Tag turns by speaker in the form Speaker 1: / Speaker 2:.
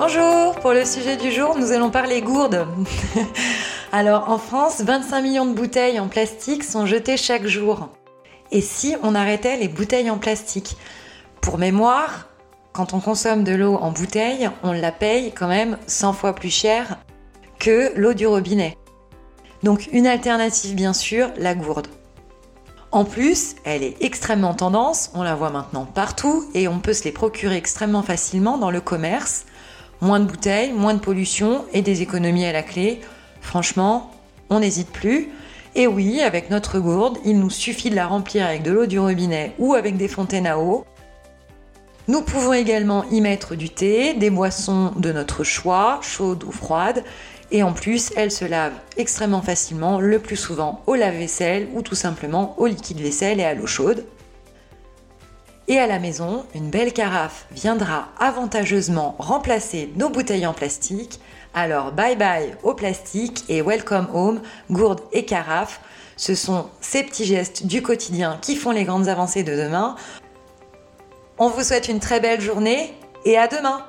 Speaker 1: Bonjour, pour le sujet du jour, nous allons parler gourde. Alors en France, 25 millions de bouteilles en plastique sont jetées chaque jour. Et si on arrêtait les bouteilles en plastique? Pour mémoire, quand on consomme de l'eau en bouteille, on la paye quand même 100 fois plus cher que l'eau du robinet. Donc une alternative bien sûr, la gourde. En plus, elle est extrêmement tendance, on la voit maintenant partout et on peut se les procurer extrêmement facilement dans le commerce. Moins de bouteilles, moins de pollution et des économies à la clé. Franchement, on n'hésite plus. Et oui, avec notre gourde, il nous suffit de la remplir avec de l'eau du robinet ou avec des fontaines à eau. Nous pouvons également y mettre du thé, des boissons de notre choix, chaudes ou froides, et en plus, elle se lave extrêmement facilement, le plus souvent au lave-vaisselle ou tout simplement au liquide vaisselle et à l'eau chaude. Et à la maison, une belle carafe viendra avantageusement remplacer nos bouteilles en plastique. Alors bye bye au plastique et welcome home, gourde et carafe. Ce sont ces petits gestes du quotidien qui font les grandes avancées de demain. On vous souhaite une très belle journée et à demain